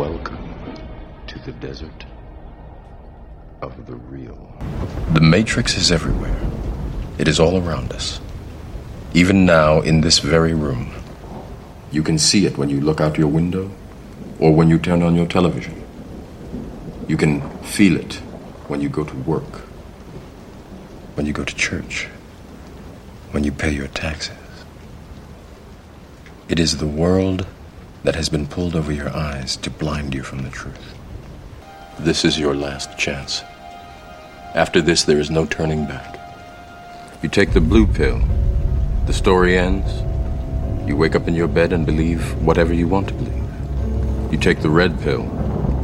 Welcome to the desert of the real. The Matrix is everywhere. It is all around us. Even now, in this very room. You can see it when you look out your window or when you turn on your television. You can feel it when you go to work, when you go to church, when you pay your taxes. It is the world that has been pulled over your eyes to blind you from the truth. This is your last chance. After this, there is no turning back. You take the blue pill, the story ends. You wake up in your bed and believe whatever you want to believe. You take the red pill,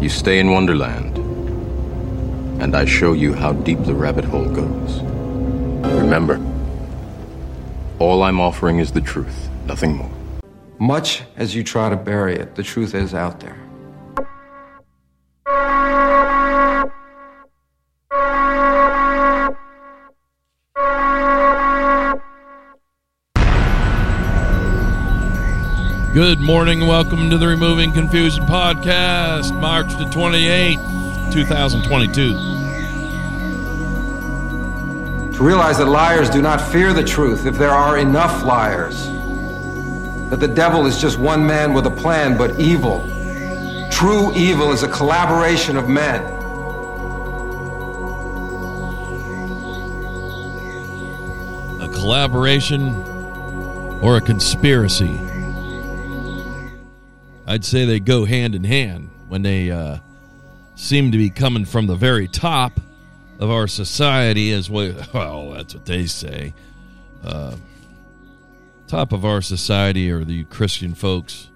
you stay in Wonderland, and I show you how deep the rabbit hole goes. Remember, all I'm offering is the truth, nothing more. Much as you try to bury it, the truth is out there. Good morning welcome to the Removing Confusion Podcast, March the 28th, 2022. To realize that liars do not fear the truth if there are enough liars. That the devil is just one man with a plan, but evil. True evil is a collaboration of men. A collaboration or a conspiracy? I'd say they go hand in hand when they uh, seem to be coming from the very top of our society as well. Well, that's what they say. Uh, top of our society are the Christian folks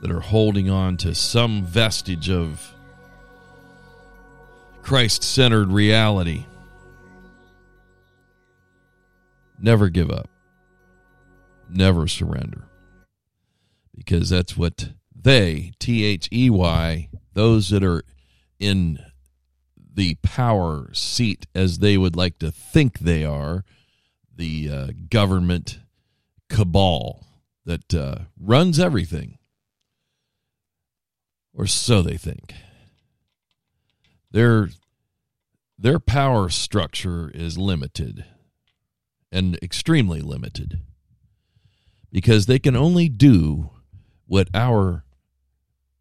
that are holding on to some vestige of Christ centered reality. Never give up, never surrender, because that's what they, T H E Y, those that are in the power seat as they would like to think they are, the uh, government cabal that uh, runs everything, or so they think. Their their power structure is limited and extremely limited because they can only do what our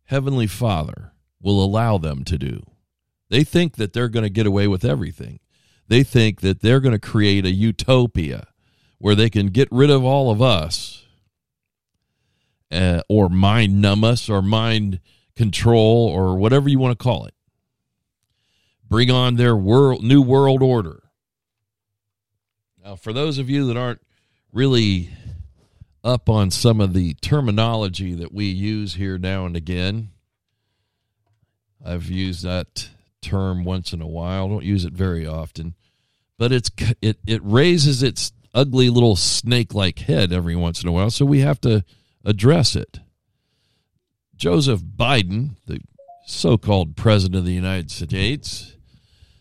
heavenly Father will allow them to do. They think that they're going to get away with everything. They think that they're going to create a utopia where they can get rid of all of us uh, or mind numb us or mind control or whatever you want to call it. Bring on their world, new world order. Now, for those of you that aren't really up on some of the terminology that we use here now and again, I've used that term once in a while. Don't use it very often, but it's it it raises its ugly little snake-like head every once in a while, so we have to address it. Joseph Biden, the so-called president of the United States,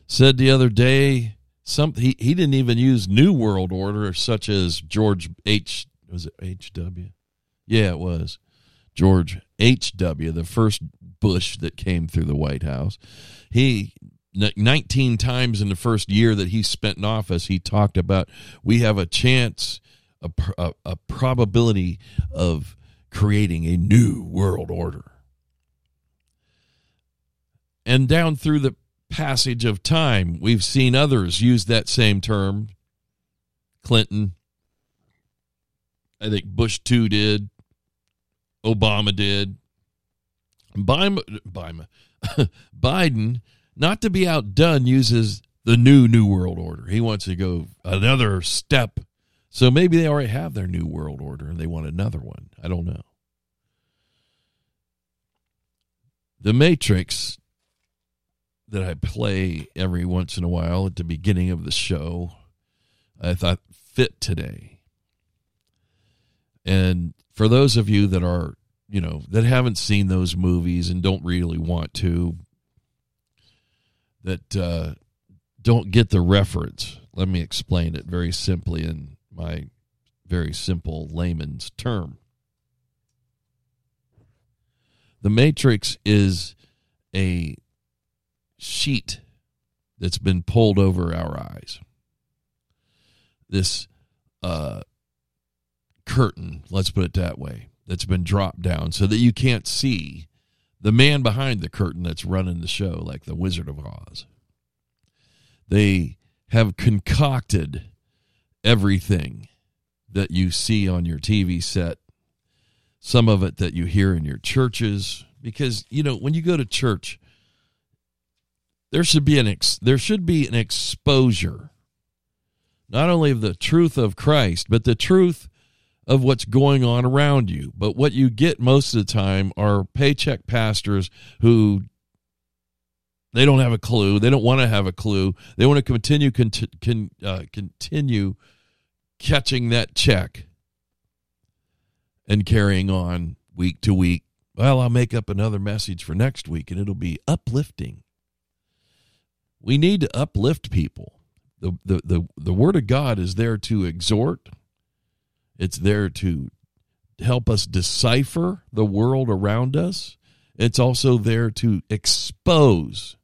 said the other day something he, he didn't even use new world order such as George H was it H.W. Yeah, it was George H.W. the first Bush that came through the White House. He 19 times in the first year that he spent in office, he talked about we have a chance, a, a, a probability of creating a new world order. And down through the passage of time, we've seen others use that same term. Clinton, I think Bush 2 did, Obama did. Biden, Biden, not to be outdone, uses the new New World Order. He wants to go another step. So maybe they already have their New World Order and they want another one. I don't know. The Matrix that I play every once in a while at the beginning of the show, I thought fit today. And for those of you that are, you know, that haven't seen those movies and don't really want to, that uh, don't get the reference, let me explain it very simply in my very simple layman's term. The matrix is a sheet that's been pulled over our eyes. This uh, curtain, let's put it that way, that's been dropped down so that you can't see the man behind the curtain that's running the show, like the Wizard of Oz. They have concocted everything that you see on your TV set, some of it that you hear in your churches, because you know when you go to church, there should be an ex- there should be an exposure, not only of the truth of Christ, but the truth of what's going on around you. But what you get most of the time are paycheck pastors who they don't have a clue. They don't want to have a clue. They want to continue con- uh, continue catching that check and carrying on week to week. Well, I'll make up another message for next week and it'll be uplifting. We need to uplift people. The, the, the, the Word of God is there to exhort, it's there to help us decipher the world around us. It's also there to expose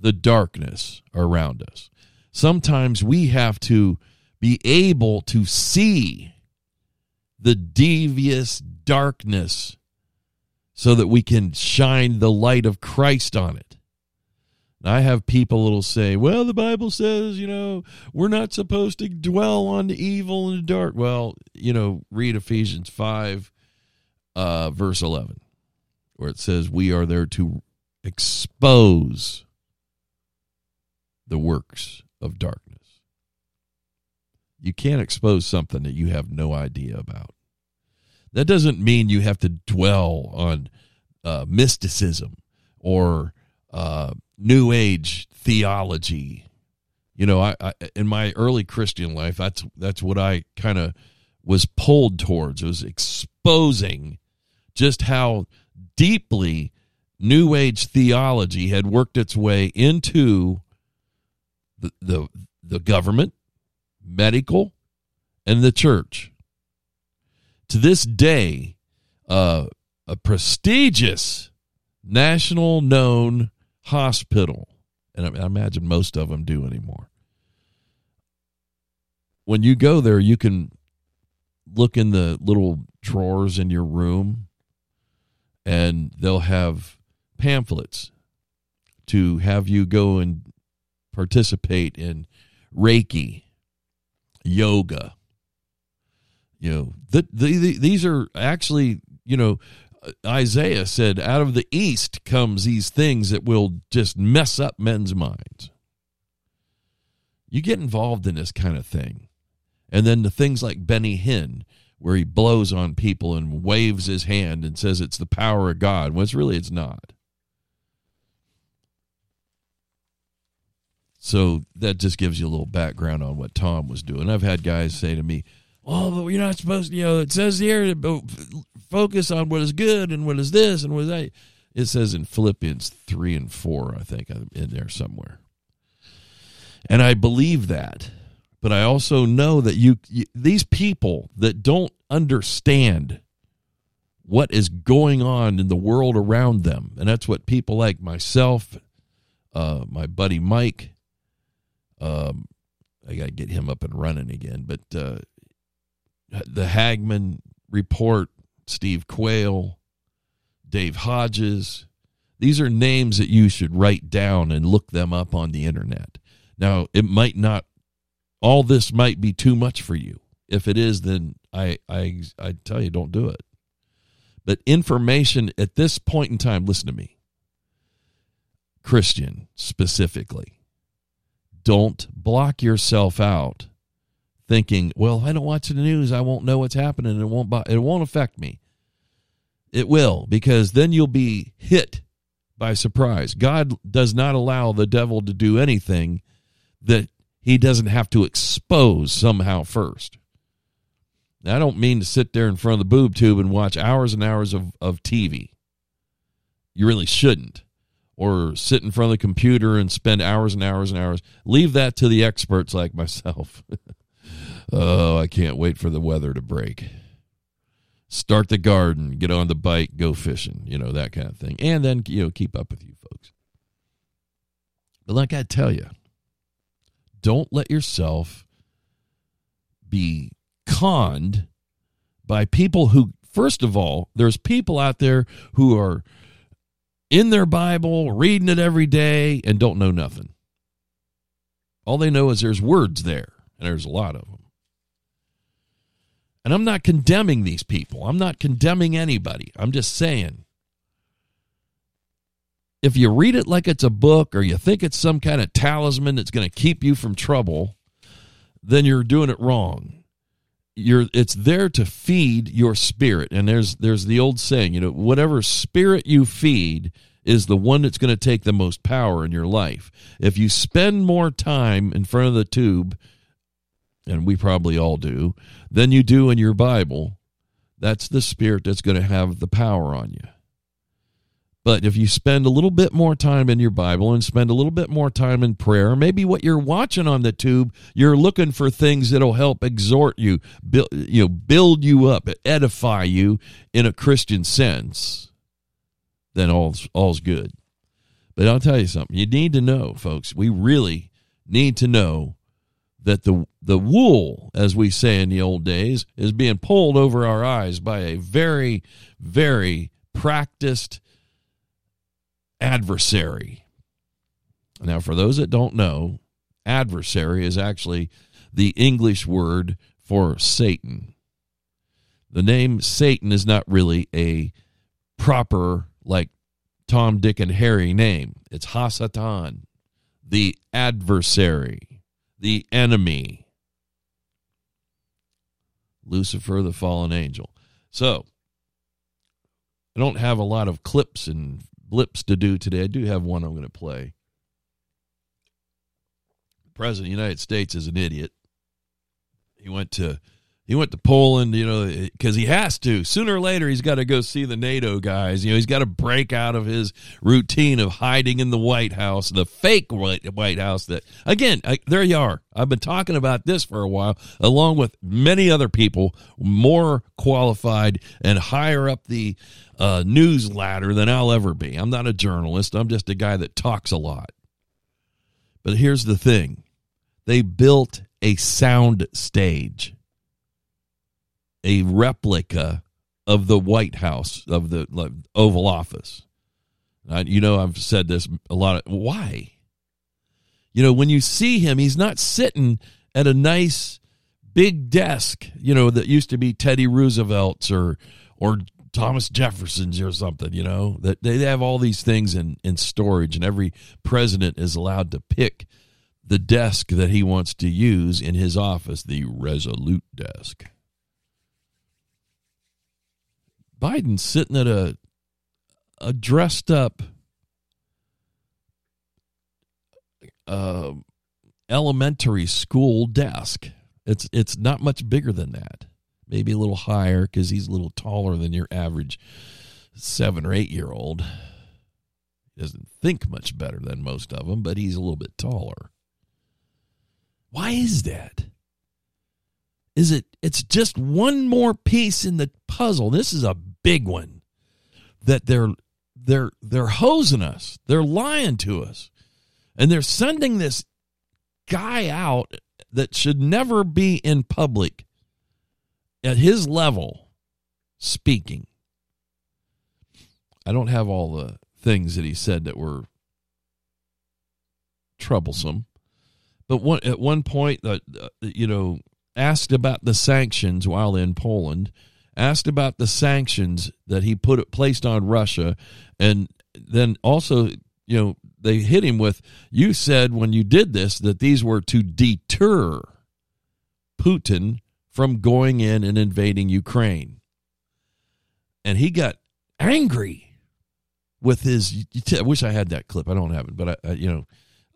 the darkness around us. Sometimes we have to be able to see the devious darkness so that we can shine the light of Christ on it. I have people that'll say, well, the Bible says, you know, we're not supposed to dwell on the evil and the dark. Well, you know, read Ephesians 5, uh, verse 11, where it says, we are there to expose the works of darkness. You can't expose something that you have no idea about. That doesn't mean you have to dwell on uh, mysticism or uh, New Age theology. You know, I, I in my early Christian life, that's that's what I kind of was pulled towards. It was exposing just how deeply New Age theology had worked its way into the the, the government, medical, and the church. To this day, uh, a prestigious national known hospital, and I imagine most of them do anymore. When you go there, you can look in the little drawers in your room, and they'll have pamphlets to have you go and participate in Reiki yoga. You know, the, the, the, these are actually, you know, Isaiah said, out of the east comes these things that will just mess up men's minds. You get involved in this kind of thing. And then the things like Benny Hinn, where he blows on people and waves his hand and says it's the power of God. when it's really, it's not. So that just gives you a little background on what Tom was doing. I've had guys say to me, "Oh, but you're not supposed to." You know, it says here focus on what is good and what is this and what is that. It says in Philippians three and four, I think, in there somewhere. And I believe that, but I also know that you, you these people that don't understand what is going on in the world around them, and that's what people like myself, uh, my buddy Mike um, I got to get him up and running again. But uh, the Hagmann report, Steve Quayle, Dave Hodges, these are names that you should write down and look them up on the internet. Now, it might not, all this might be too much for you. If it is, then I, I, I tell you, don't do it. But information at this point in time, listen to me, Christian specifically, don't block yourself out thinking, well, if I don't watch the news, I won't know what's happening, it won't it won't affect me. It will because then you'll be hit by surprise. God does not allow the devil to do anything that he doesn't have to expose somehow first. I don't mean to sit there in front of the boob tube and watch hours and hours of, of TV. You really shouldn't or sit in front of the computer and spend hours and hours and hours. Leave that to the experts like myself. oh, I can't wait for the weather to break. start the garden, get on the bike, go fishing, you know, that kind of thing. And then, you know, keep up with you folks. But like I tell you, don't let yourself be conned by people who, first of all, there's people out there who are in their Bible, reading it every day, and don't know nothing. All they know is there's words there, and there's a lot of them. And I'm not condemning these people. I'm not condemning anybody. I'm just saying if you read it like it's a book or you think it's some kind of talisman that's going to keep you from trouble, then you're doing it wrong. You're it's there to feed your spirit. And there's there's the old saying, you know, whatever spirit you feed is the one that's going to take the most power in your life. If you spend more time in front of the tube, and we probably all do, than you do in your Bible, that's the spirit that's going to have the power on you. But if you spend a little bit more time in your Bible and spend a little bit more time in prayer, maybe what you're watching on the tube, you're looking for things that'll help exhort you, build, you know, build you up, edify you in a Christian sense, then all's all's good. But I'll tell you something. You need to know, folks. We really need to know that the the wool, as we say in the old days, is being pulled over our eyes by a very, very practiced adversary. Now, for those that don't know, adversary is actually the English word for Satan. The name Satan is not really a proper, like Tom, Dick, and Harry name. It's Hasatan, the adversary, the enemy. Lucifer, the fallen angel. So, I don't have a lot of clips and blips to do today. I do have one I'm going to play. The President of the United States is an idiot. He went to he went to Poland, you know, because he has to. Sooner or later, he's got to go see the NATO guys. You know, he's got to break out of his routine of hiding in the White House, the fake White House. That again, I, there you are. I've been talking about this for a while, along with many other people more qualified and higher up the uh, news ladder than I'll ever be. I'm not a journalist. I'm just a guy that talks a lot. But here's the thing: they built a sound stage a replica of the White House of the like, Oval Office. you know, I've said this a lot. Of, why? You know, when you see him, he's not sitting at a nice big desk. You know, that used to be Teddy Roosevelt's or or Thomas Jefferson's or something. You know, that they have all these things in in storage, and every president is allowed to pick the desk that he wants to use in his office, the Resolute desk. Biden's sitting at a a dressed up uh, elementary school desk. It's it's not much bigger than that. Maybe a little higher because he's a little taller than your average seven or eight year old. He doesn't think much better than most of them, but he's a little bit taller. Why is that? is it it's just one more piece in the puzzle. This is a big one that they're they're they're hosing us. They're lying to us. And they're sending this guy out that should never be in public at his level speaking. I don't have all the things that he said that were troublesome. But one, at one point, uh, uh, you know, asked about the sanctions while in Poland, asked about the sanctions that he put placed on Russia, and then also, you know, they hit him with, "You said when you did this that these were to deter Putin from going in and invading Ukraine," and he got angry with his. I wish I had that clip. I don't have it, but I, I you know,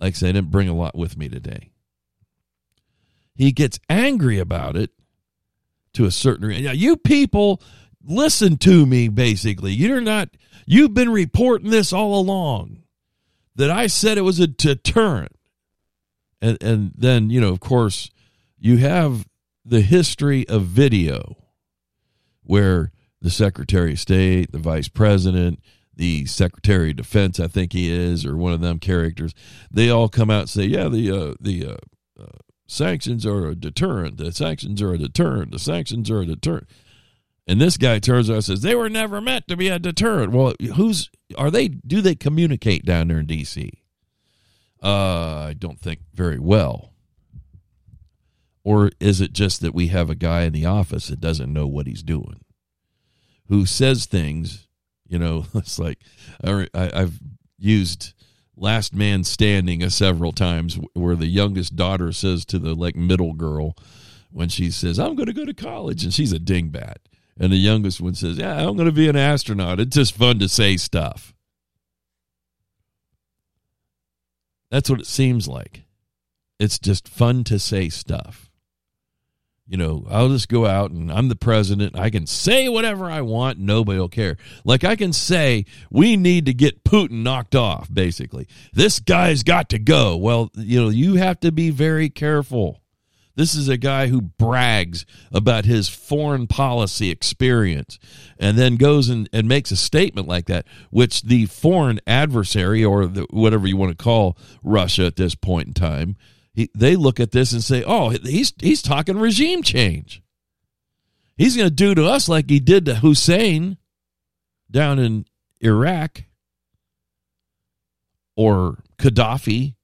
like I said, I didn't bring a lot with me today he gets angry about it to a certain degree. Now, you people listen to me basically. You're not you've been reporting this all along that I said it was a deterrent. And and then, you know, of course, you have the history of video where the Secretary of State, the Vice President, the Secretary of Defense, I think he is, or one of them characters, they all come out and say, yeah, the uh, the uh, uh, sanctions are a deterrent. The sanctions are a deterrent. The sanctions are a deterrent. And this guy turns around and says, they were never meant to be a deterrent. Well, who's are they? Do they communicate down there in D.C.? Uh, I don't think very well. Or is it just that we have a guy in the office that doesn't know what he's doing, who says things you know, it's like I, I've used last man standing a several times where the youngest daughter says to the like middle girl when she says i'm going to go to college and she's a dingbat. And the youngest one says yeah i'm going to be an astronaut. It's just fun to say stuff. That's what it seems like. It's just fun to say stuff you know, I'll just go out and I'm the president. I can say whatever I want. Nobody will care. Like I can say, we need to get Putin knocked off, basically. This guy's got to go. Well, you know, you have to be very careful. This is a guy who brags about his foreign policy experience and then goes and, and makes a statement like that, which the foreign adversary or the, whatever you want to call Russia at this point in time he, they look at this and say, "Oh, he's he's talking regime change. He's going to do to us like he did to Hussein down in Iraq or Gaddafi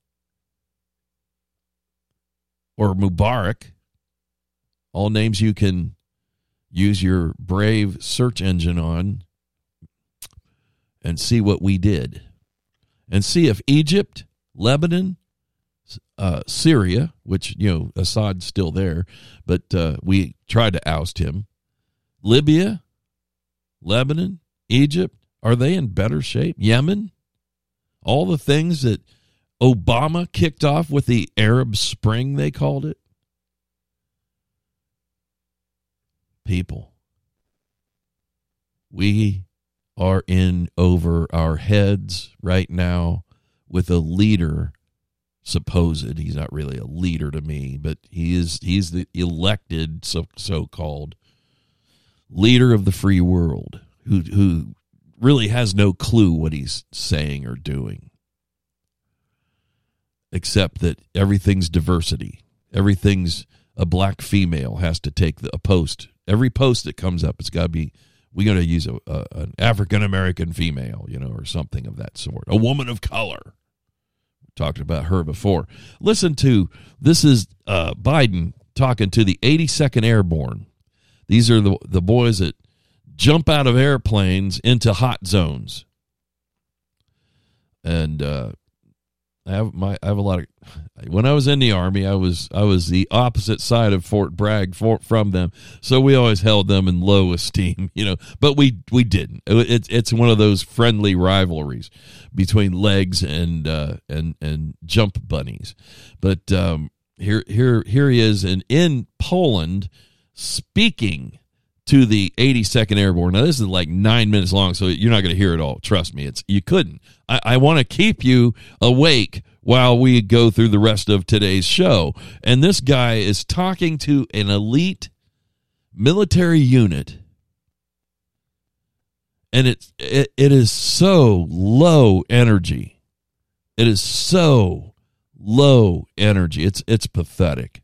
or Mubarak, all names you can use your brave search engine on and see what we did. And see if Egypt, Lebanon, uh, Syria, which you know Assad's still there, but uh, we tried to oust him. Libya, Lebanon, Egypt, are they in better shape? Yemen, all the things that Obama kicked off with the Arab Spring, they called it. People, we are in over our heads right now with a leader supposed he's not really a leader to me but he is he's the elected so so called leader of the free world who who really has no clue what he's saying or doing. Except that everything's diversity. Everything's a black female has to take the, a post. Every post that comes up it's got to be we got to use a, a an african american female you know or something of that sort. A woman of color talked about her before. Listen to this is uh, Biden talking to the 82nd Airborne. These are the, the boys that jump out of airplanes into hot zones. And uh, I have my I have a lot of when I was in the army I was I was the opposite side of Fort Bragg for, from them. So we always held them in low esteem you know but we we didn't. It's it's one of those friendly rivalries between legs and uh, and and jump bunnies. But um, here here here he is. And in Poland speaking to the 82nd Airborne. Now this is like nine minutes long, so you're not going to hear it all. Trust me, it's you couldn't. I, I want to keep you awake while we go through the rest of today's show. And this guy is talking to an elite military unit. And it's it, it is so low energy. It is so low energy. It's it's pathetic.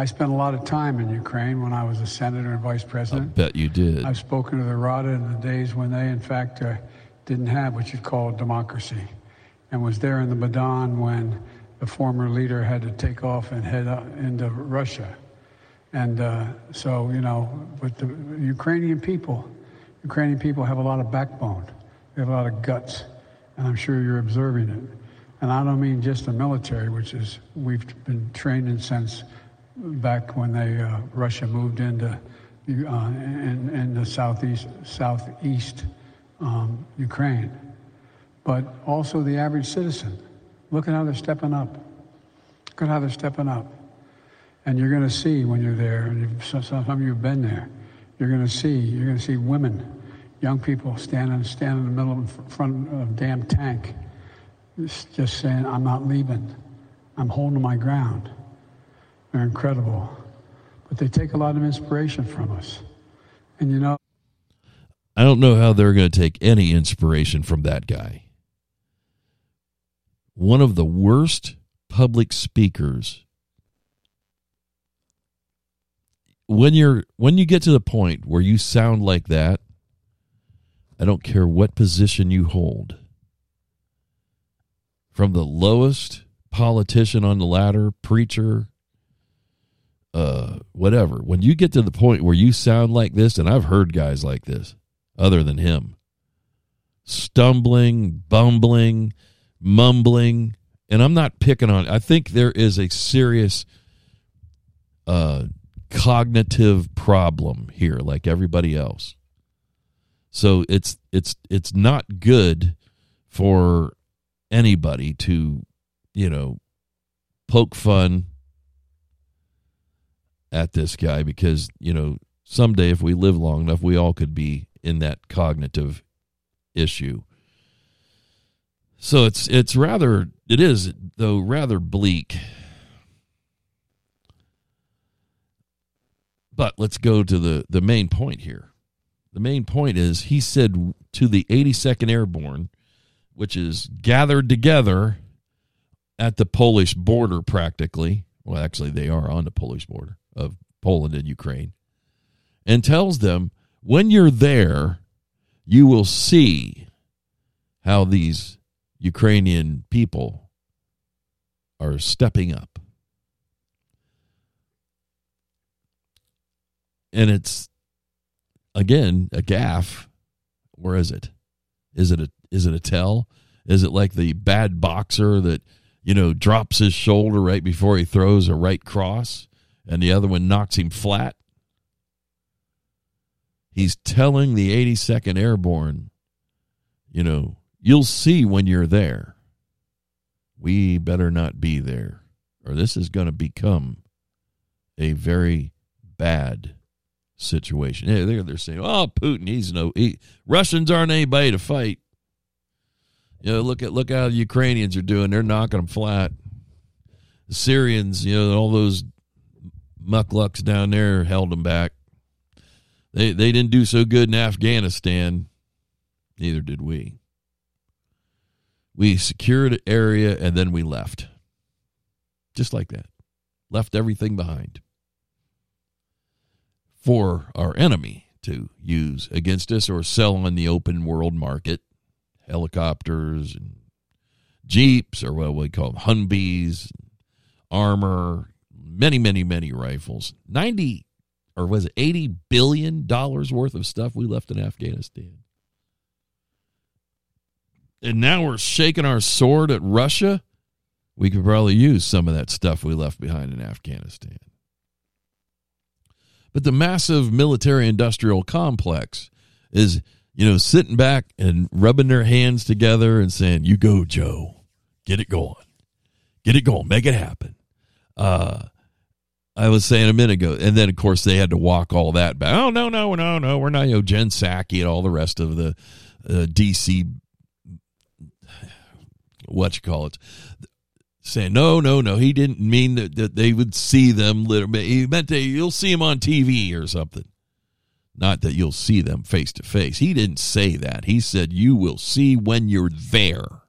I spent a lot of time in Ukraine when I was a senator and vice president. I bet you did. I've spoken to the Rada in the days when they, in fact, uh, didn't have what you'd call democracy, and was there in the Maidan when the former leader had to take off and head into Russia. And uh, so, you know, but the Ukrainian people, Ukrainian people have a lot of backbone. They have a lot of guts, and I'm sure you're observing it. And I don't mean just the military, which is we've been trained in since back when they uh, Russia moved into uh, in, in the southeast southeast um, Ukraine, but also the average citizen. Look at how they're stepping up. Look at how they're stepping up. And you're going to see when you're there, and some of you have been there. You're going to see. You're going to see women, young people standing standing in the middle of front of a damn tank, just saying, "I'm not leaving. I'm holding my ground." They're incredible. But they take a lot of inspiration from us. And you know, I don't know how they're going to take any inspiration from that guy. One of the worst public speakers. When you're when you get to the point where you sound like that, I don't care what position you hold. From the lowest politician on the ladder, preacher, uh, whatever. When you get to the point where you sound like this, and I've heard guys like this, other than him, stumbling, bumbling, mumbling, and I'm not picking on. I think there is a serious uh, cognitive problem here, like everybody else. So it's it's it's not good for anybody to, you know, poke fun at this guy because, you know, someday if we live long enough, we all could be in that cognitive issue. So it's it's rather it is though rather bleak. But let's go to the the main point here. The main point is he said to the 82nd Airborne, which is gathered together at the Polish border practically. Well, actually they are on the Polish border of Poland and Ukraine. And tells them when you're there, you will see how these Ukrainian people are stepping up. And it's again a gaff. Where is it? Is it a is it a tell? Is it like the bad boxer that you know drops his shoulder right before he throws a right cross and the other one knocks him flat? He's telling the 82nd Airborne, you know, you'll see when you're there. We better not be there, or this is going to become a very bad situation. Yeah, they're, they're saying, oh, Putin, he's no, he, Russians aren't anybody to fight. You know, look at look how the Ukrainians are doing. They're knocking them flat. The Syrians, you know, all those mucklucks down there held them back. They they didn't do so good in Afghanistan. Neither did we. We secured an area and then we left. Just like that. Left everything behind. For our enemy to use against us or sell on the open world market. Helicopters and Jeeps or what we call them, Humvees, armor, many, many, many rifles. 90 or was it 80 billion dollars worth of stuff we left in Afghanistan. And now we're shaking our sword at Russia. We could probably use some of that stuff we left behind in Afghanistan. But the massive military industrial complex is, you know, sitting back and rubbing their hands together and saying, You go, Joe. Get it going. Get it going. Make it happen. Uh, I was saying a minute ago, and then of course they had to walk all that back. Oh no, no, no, no, we're not. You know, Jen Psaki and all the rest of the uh, DC, what you call it, saying no, no, no. He didn't mean that, that they would see them. Literally, he meant that you'll see them on TV or something. Not that you'll see them face to face. He didn't say that. He said you will see when you're there.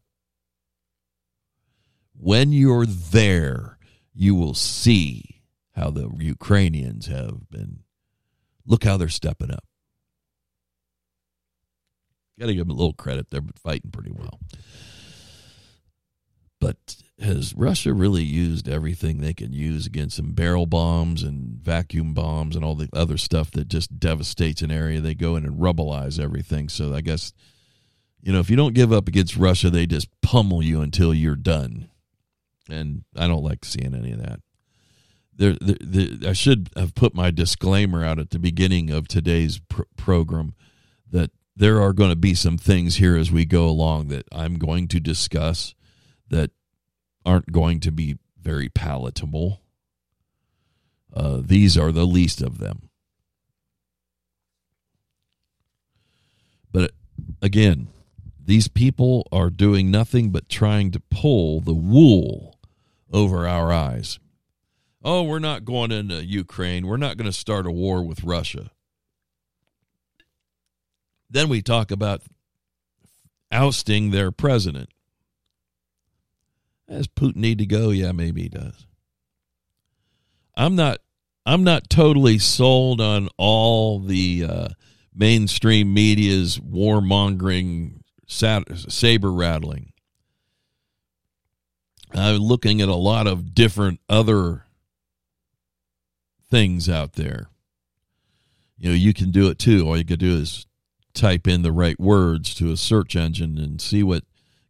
When you're there, you will see how the Ukrainians have been. Look how they're stepping up. Got to give them a little credit. They're fighting pretty well. But has Russia really used everything they can use against some barrel bombs and vacuum bombs and all the other stuff that just devastates an area? They go in and rubbleize everything. So I guess, you know, if you don't give up against Russia, they just pummel you until you're done. And I don't like seeing any of that there, I should have put my disclaimer out at the beginning of today's pr- program that there are going to be some things here as we go along that I'm going to discuss that aren't going to be very palatable. Uh, these are the least of them. But again, these people are doing nothing but trying to pull the wool over our eyes oh, we're not going into Ukraine. We're not going to start a war with Russia. Then we talk about ousting their president. Does Putin need to go? Yeah, maybe he does. I'm not. I'm not totally sold on all the uh, mainstream media's warmongering, saber rattling. I'm looking at a lot of different other things out there. You know, you can do it too. All you can do is type in the right words to a search engine and see what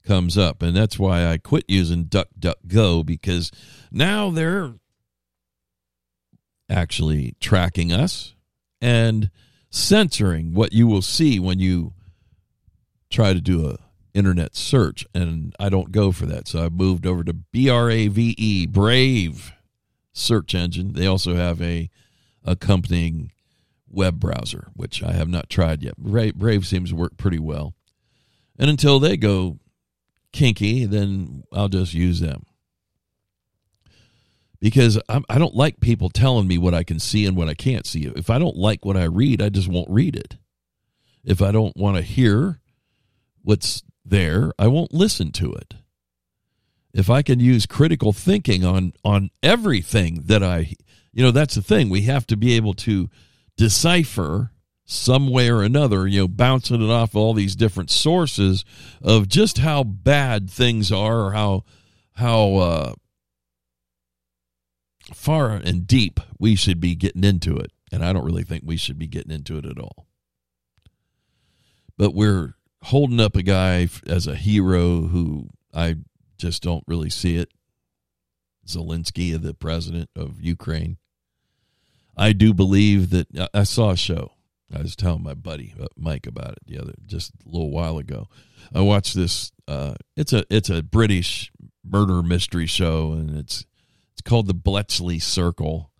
comes up. And that's why I quit using DuckDuckGo because now they're actually tracking us and censoring what you will see when you try to do a internet search and I don't go for that. So I moved over to B R A V E Brave search engine. They also have a accompanying web browser, which I have not tried yet. Brave seems to work pretty well. And until they go kinky, then I'll just use them. Because I'm, I do not like people telling me what I can see and what I can't see. If I don't like what I read, I just won't read it. If I don't want to hear what's there, I won't listen to it. If I can use critical thinking on on everything that I you know that's the thing we have to be able to decipher some way or another, you know, bouncing it off all these different sources of just how bad things are or how how uh, far and deep we should be getting into it. And I don't really think we should be getting into it at all. But we're holding up a guy as a hero who I just don't really see it. Zelensky, the president of Ukraine. I do believe that I saw a show I was telling my buddy uh, Mike about it the other just a little while ago. I watched this. Uh, it's a it's a British murder mystery show, and it's it's called the Bletchley Circle,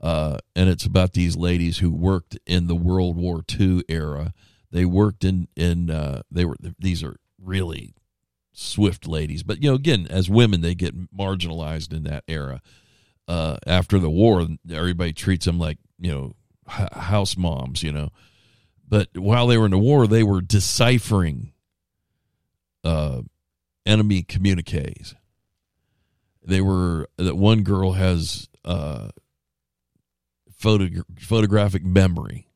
uh, and it's about these ladies who worked in the World War II era. They worked in in uh, they were these are really swift ladies, but you know again as women they get marginalized in that era. Uh, after the war, everybody treats them like you know house moms, you know. But while they were in the war, they were deciphering uh, enemy communiques. They were that one girl has uh, photo, photographic memory.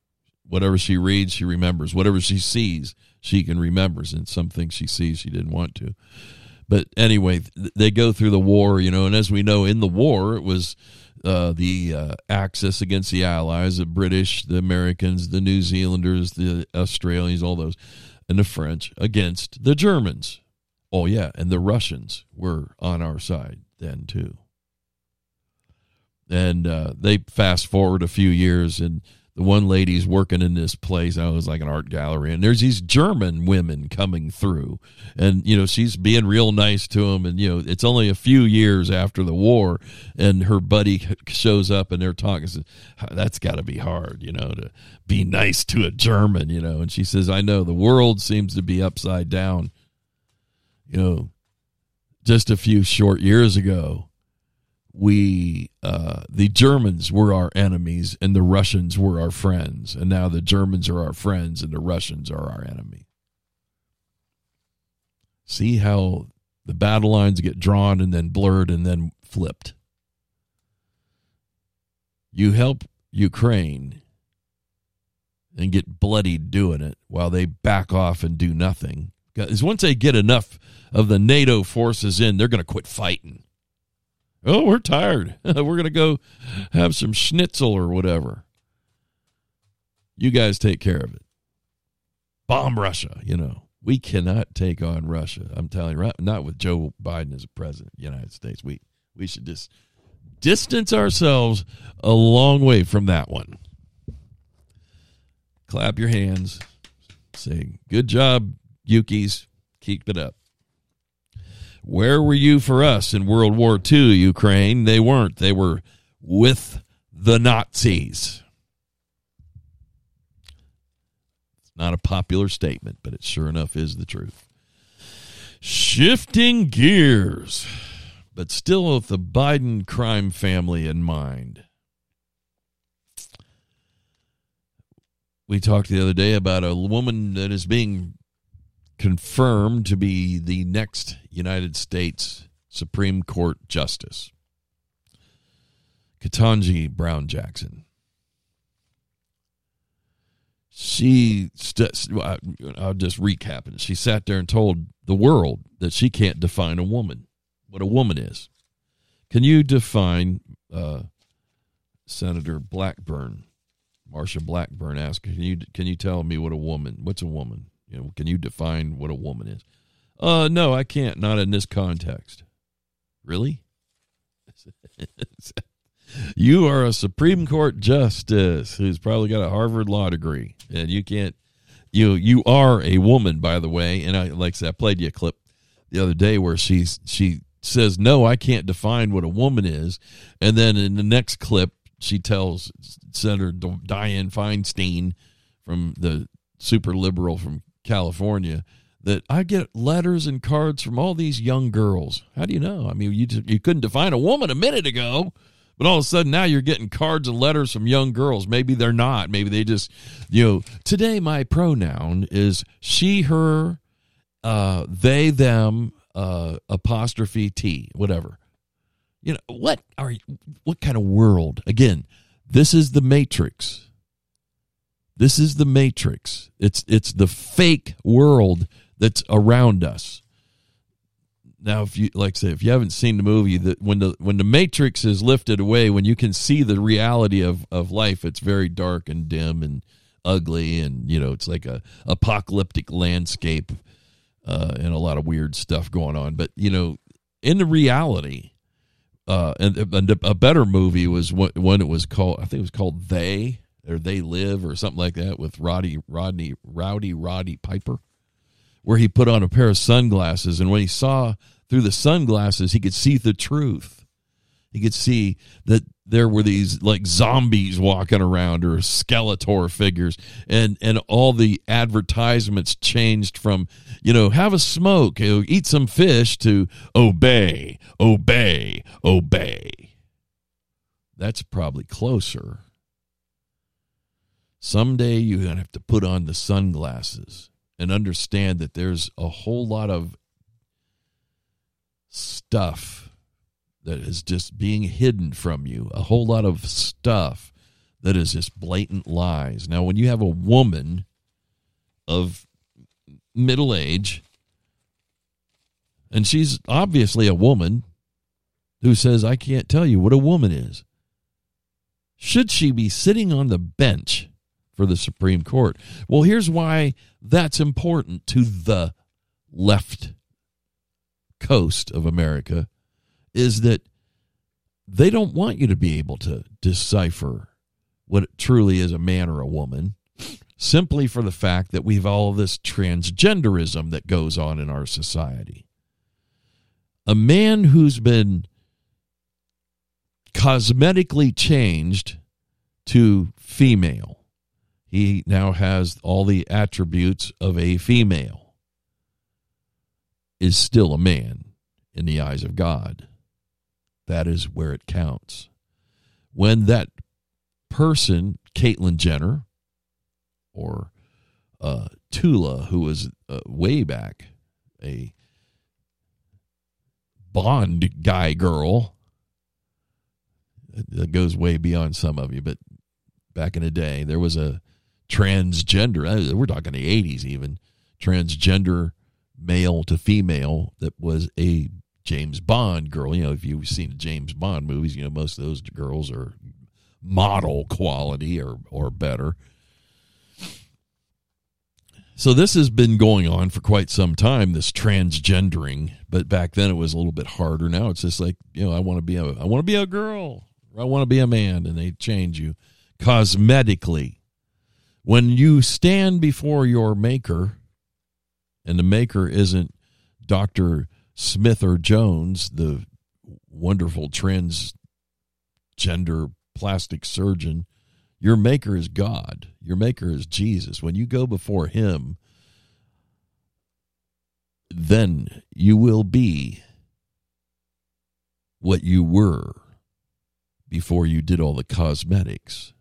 Whatever she reads, she remembers. Whatever she sees, she can remember, And some things she sees, she didn't want to. But anyway, they go through the war, you know. And as we know, in the war, it was uh, the uh, Axis against the Allies, the British, the Americans, the New Zealanders, the Australians, all those, and the French against the Germans. Oh, yeah, and the Russians were on our side then, too. And uh, they fast forward a few years, and the one lady's working in this place. Oh, I was like an art gallery, and there's these German women coming through, and you know she's being real nice to them. And you know it's only a few years after the war, and her buddy shows up, and they're talking. Says, That's got to be hard, you know, to be nice to a German, you know. And she says, "I know the world seems to be upside down." You know, just a few short years ago, we uh, the Germans were our enemies and the Russians were our friends, and now the Germans are our friends and the Russians are our enemy. See how the battle lines get drawn and then blurred and then flipped. You help Ukraine and get bloodied doing it while they back off and do nothing. Because once they get enough of the NATO forces in, they're going to quit fighting Oh, we're tired. we're going to go have some schnitzel or whatever. You guys take care of it. Bomb Russia, you know. We cannot take on Russia. I'm telling you, not with Joe Biden as president of the United States. We we should just distance ourselves a long way from that one. Clap your hands. Say, good job, Yukis. Keep it up. Where were you for us in World War II, Ukraine? They weren't. They were with the Nazis. It's not a popular statement, but it sure enough is the truth. Shifting gears, but still with the Biden crime family in mind. we talked the other day about a woman that is being confirmed to be the next United States Supreme Court Justice. Ketanji Brown Jackson. She, st- I'll just recap it. She sat there and told the world that she can't define a woman, what a woman is. Can you define uh, Senator Blackburn? Marsha Blackburn asked, "Can you can you tell me what a woman? What's a woman? You know, can you define what a woman is?" Uh, no, I can't. Not in this context. Really? you are a Supreme Court justice who's probably got a Harvard law degree, and you can't. You you are a woman, by the way. And I like I said, I played you a clip the other day where she's she says, No, I can't define what a woman is. And then in the next clip, she tells Senator Dianne Feinstein from the super liberal from California that I get letters and cards from all these young girls. How do you know? I mean, you you couldn't define a woman a minute ago, but all of a sudden now you're getting cards and letters from young girls. Maybe they're not. Maybe they just, you know, today my pronoun is she, her, uh, they, them, uh, apostrophe T, whatever. You know what are you, what kind of world? Again, this is the Matrix. This is the Matrix. It's it's the fake world that's around us. Now, if you like, say, if you haven't seen the movie, that when the when the Matrix is lifted away, when you can see the reality of of life, it's very dark and dim and ugly, and you know, it's like a apocalyptic landscape uh, and a lot of weird stuff going on. But you know, in the reality, uh, and, and a better movie was when it was called. I think it was called They or They Live or something like that with Roddy Rodney Rowdy Roddy Piper, where he put on a pair of sunglasses, and when he saw through the sunglasses, he could see the truth. He could see that there were these like zombies walking around or skeletor figures. And and all the advertisements changed from you know have a smoke eat some fish to obey obey obey. That's probably closer someday you're going to have to put on the sunglasses and understand that there's a whole lot of stuff that is just being hidden from you, a whole lot of stuff that is just blatant lies. Now, when you have a woman of middle age, and she's obviously a woman who says, I can't tell you what a woman is. Should she be sitting on the bench for the Supreme Court? Well, here's why that's important to the left coast of America is that they don't want you to be able to decipher what truly is a man or a woman simply for the fact that we've all this transgenderism that goes on in our society. A man who's been cosmetically changed to female, he now has all the attributes of a female, is still a man in the eyes of God that is where it counts. When that person, Caitlyn Jenner, or uh, Tula, who was uh, way back a Bond guy girl, that goes way beyond some of you, but back in the day, there was a transgender, uh, we're talking the 80s even, transgender male to female that was a James Bond girl. You know, if you've seen James Bond movies, you know most of those girls are model quality or or better. So this has been going on for quite some time. This transgendering, but back then it was a little bit harder. Now it's just like you know, I want to be a I want to be a girl. I want to be a man, and they change you cosmetically. When you stand before your maker, and the maker isn't Doctor Smith or Jones, the wonderful transgender plastic surgeon, your maker is God. Your maker is Jesus. When you go before him, then you will be what you were before you did all the cosmetics.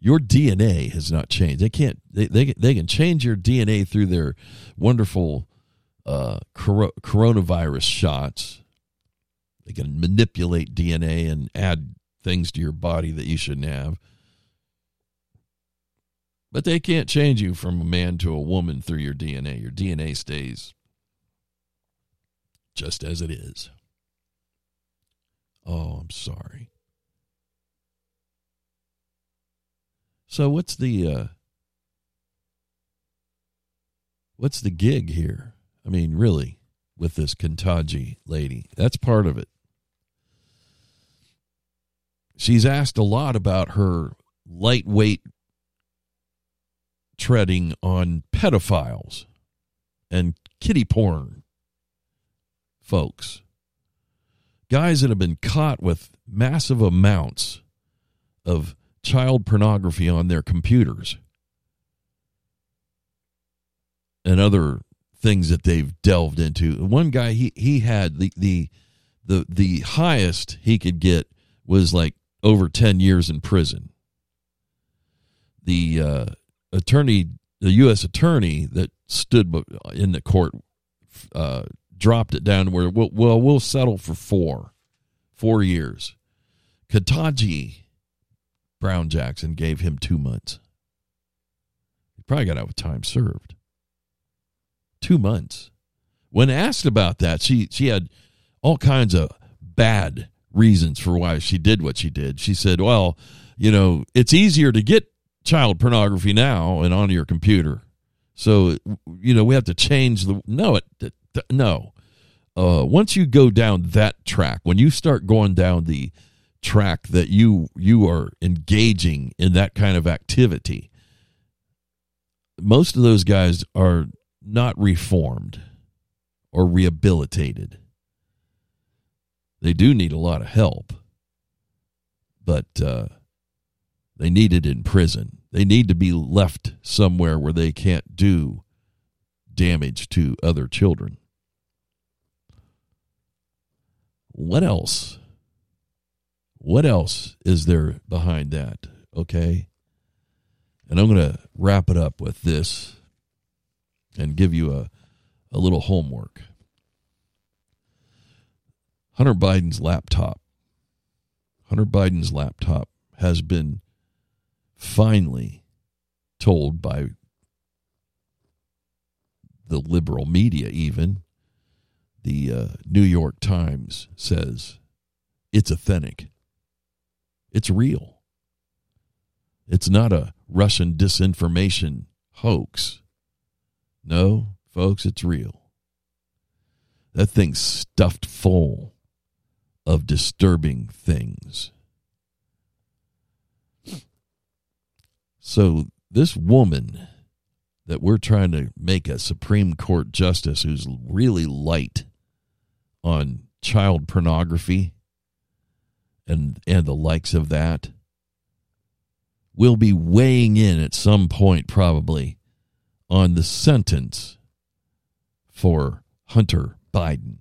Your DNA has not changed. They can't. They they, they can change your DNA through their wonderful uh, cor- coronavirus shots. They can manipulate DNA and add things to your body that you shouldn't have. But they can't change you from a man to a woman through your DNA. Your DNA stays just as it is. Oh, I'm sorry. So what's the uh what's the gig here? I mean, really, with this Ketanji lady. That's part of it. She's asked a lot about her lightweight treading on pedophiles and kitty porn folks. Guys that have been caught with massive amounts of child pornography on their computers and other things that they've delved into. One guy he he had the the the the highest he could get was like over 10 years in prison. The uh, attorney the US attorney that stood in the court uh, dropped it down to where we'll, well settle for 4 4 years. Ketanji Brown Jackson gave him 2 months. He probably got out with time served two months. When asked about that, she she had all kinds of bad reasons for why she did what she did. She said, "Well, you know, it's easier to get child pornography now and on your computer, so you know we have to change the no it no." Uh, once you go down that track, when you start going down the track that you you are engaging in that kind of activity, most of those guys are not reformed or rehabilitated. They do need a lot of help, but uh, they need it in prison. They need to be left somewhere where they can't do damage to other children. What else? What else is there behind that? Okay. And I'm going to wrap it up with this and give you a, a little homework. Hunter Biden's laptop, Hunter Biden's laptop has been finally told by the liberal media, even the uh, New York Times says it's authentic. It's real. It's not a Russian disinformation hoax. No, folks, it's real. That thing's stuffed full of disturbing things. So, this woman that we're trying to make a Supreme Court justice who's really light on child pornography and and the likes of that will be weighing in at some point probably on the sentence for Hunter Biden.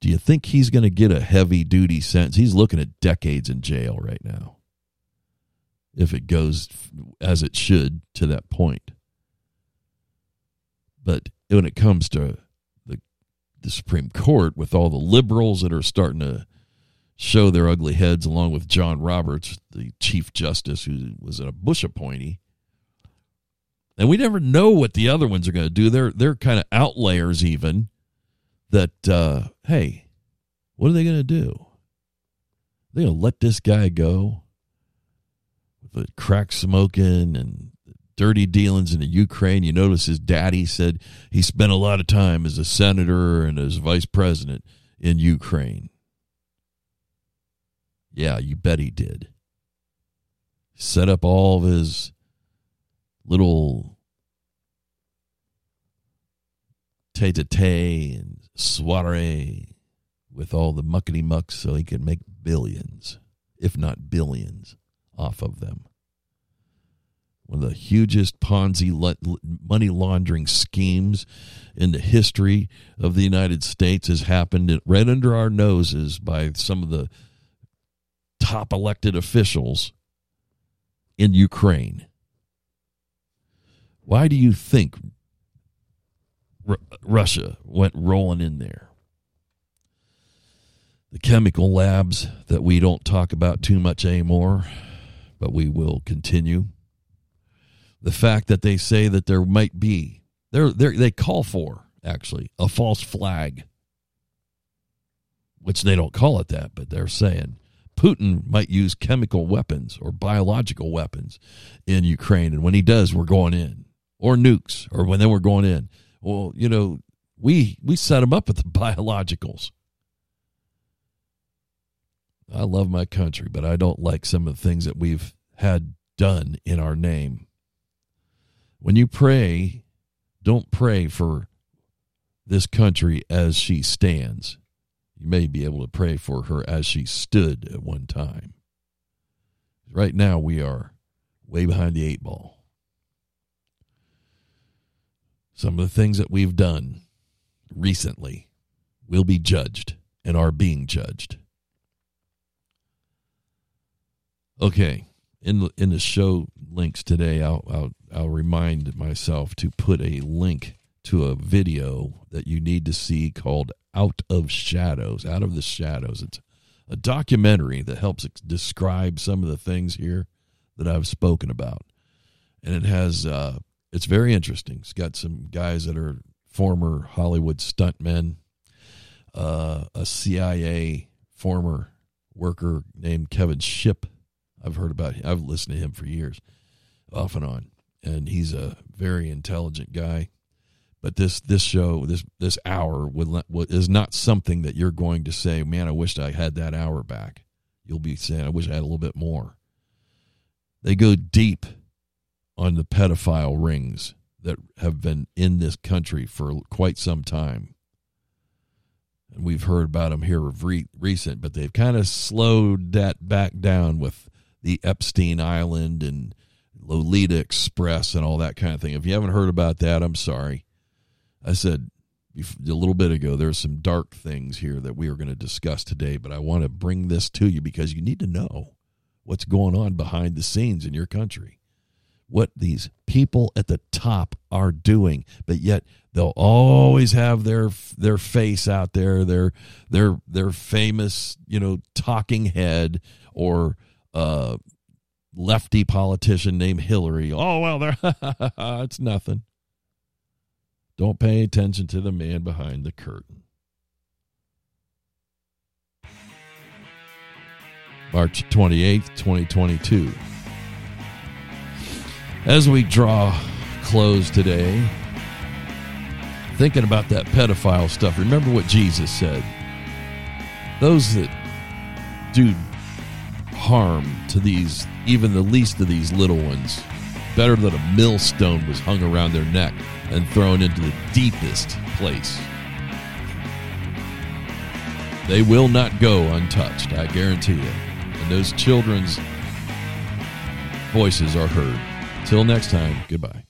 Do you think he's going to get a heavy duty sentence? He's looking at decades in jail right now. If it goes as it should to that point. But when it comes to the Supreme Court, with all the liberals that are starting to show their ugly heads, along with John Roberts, the Chief Justice, who was a Bush appointee. And we never know what the other ones are going to do. They're they're kind of outlayers, even. That uh, hey, what are they going to do? They going to let this guy go with the crack smoking and dirty dealings in the Ukraine. You notice his daddy said he spent a lot of time as a senator and as vice president in Ukraine. Yeah, you bet he did. Set up all of his little tete a tete and soiree with all the muckety mucks so he could make billions, if not billions, off of them. One of the hugest Ponzi money laundering schemes in the history of the United States has happened right under our noses by some of the top elected officials in Ukraine. Why do you think R- Russia went rolling in there? The chemical labs that we don't talk about too much anymore, but we will continue. The fact that they say that there might be, they they call for actually a false flag, which they don't call it that, but they're saying Putin might use chemical weapons or biological weapons in Ukraine. And when he does, we're going in, or nukes, or when then we're going in. Well, you know, we we set him up with the biologicals. I love my country, but I don't like some of the things that we've had done in our name. When you pray, don't pray for this country as she stands. You may be able to pray for her as she stood at one time. Right now, we are way behind the eight ball. Some of the things that we've done recently will be judged and are being judged. Okay, in the, in the show links today, I'll, I'll I'll remind myself to put a link to a video that you need to see called Out of Shadows. Out of the Shadows. It's a documentary that helps describe some of the things here that I've spoken about. And it has, uh, it's very interesting. It's got some guys that are former Hollywood stuntmen, uh, a CIA former worker named Kevin Shipp. I've heard about him. I've listened to him for years, off and on. And he's a very intelligent guy but this this show this this hour would, is not something that you're going to say man i wish i had that hour back you'll be saying i wish i had a little bit more they go deep on the pedophile rings that have been in this country for quite some time and we've heard about them here of re- recent but they've kind of slowed that back down with the epstein island and lolita express and all that kind of thing if you haven't heard about that i'm sorry I said a little bit ago there's some dark things here that we are going to discuss today, but I want to bring this to you because you need to know what's going on behind the scenes in your country. What these people at the top are doing, but yet they'll always have their their face out there, their their their famous, you know, talking head or uh lefty politician named Hillary. Oh well, there it's nothing. Don't pay attention to the man behind the curtain. March 28th, 2022. As we draw close today, thinking about that pedophile stuff, remember what Jesus said. Those that do harm to these, even the least of these little ones, better that a millstone was hung around their neck and thrown into the deepest place. They will not go untouched, I guarantee you. And those children's voices are heard. Till next time, goodbye.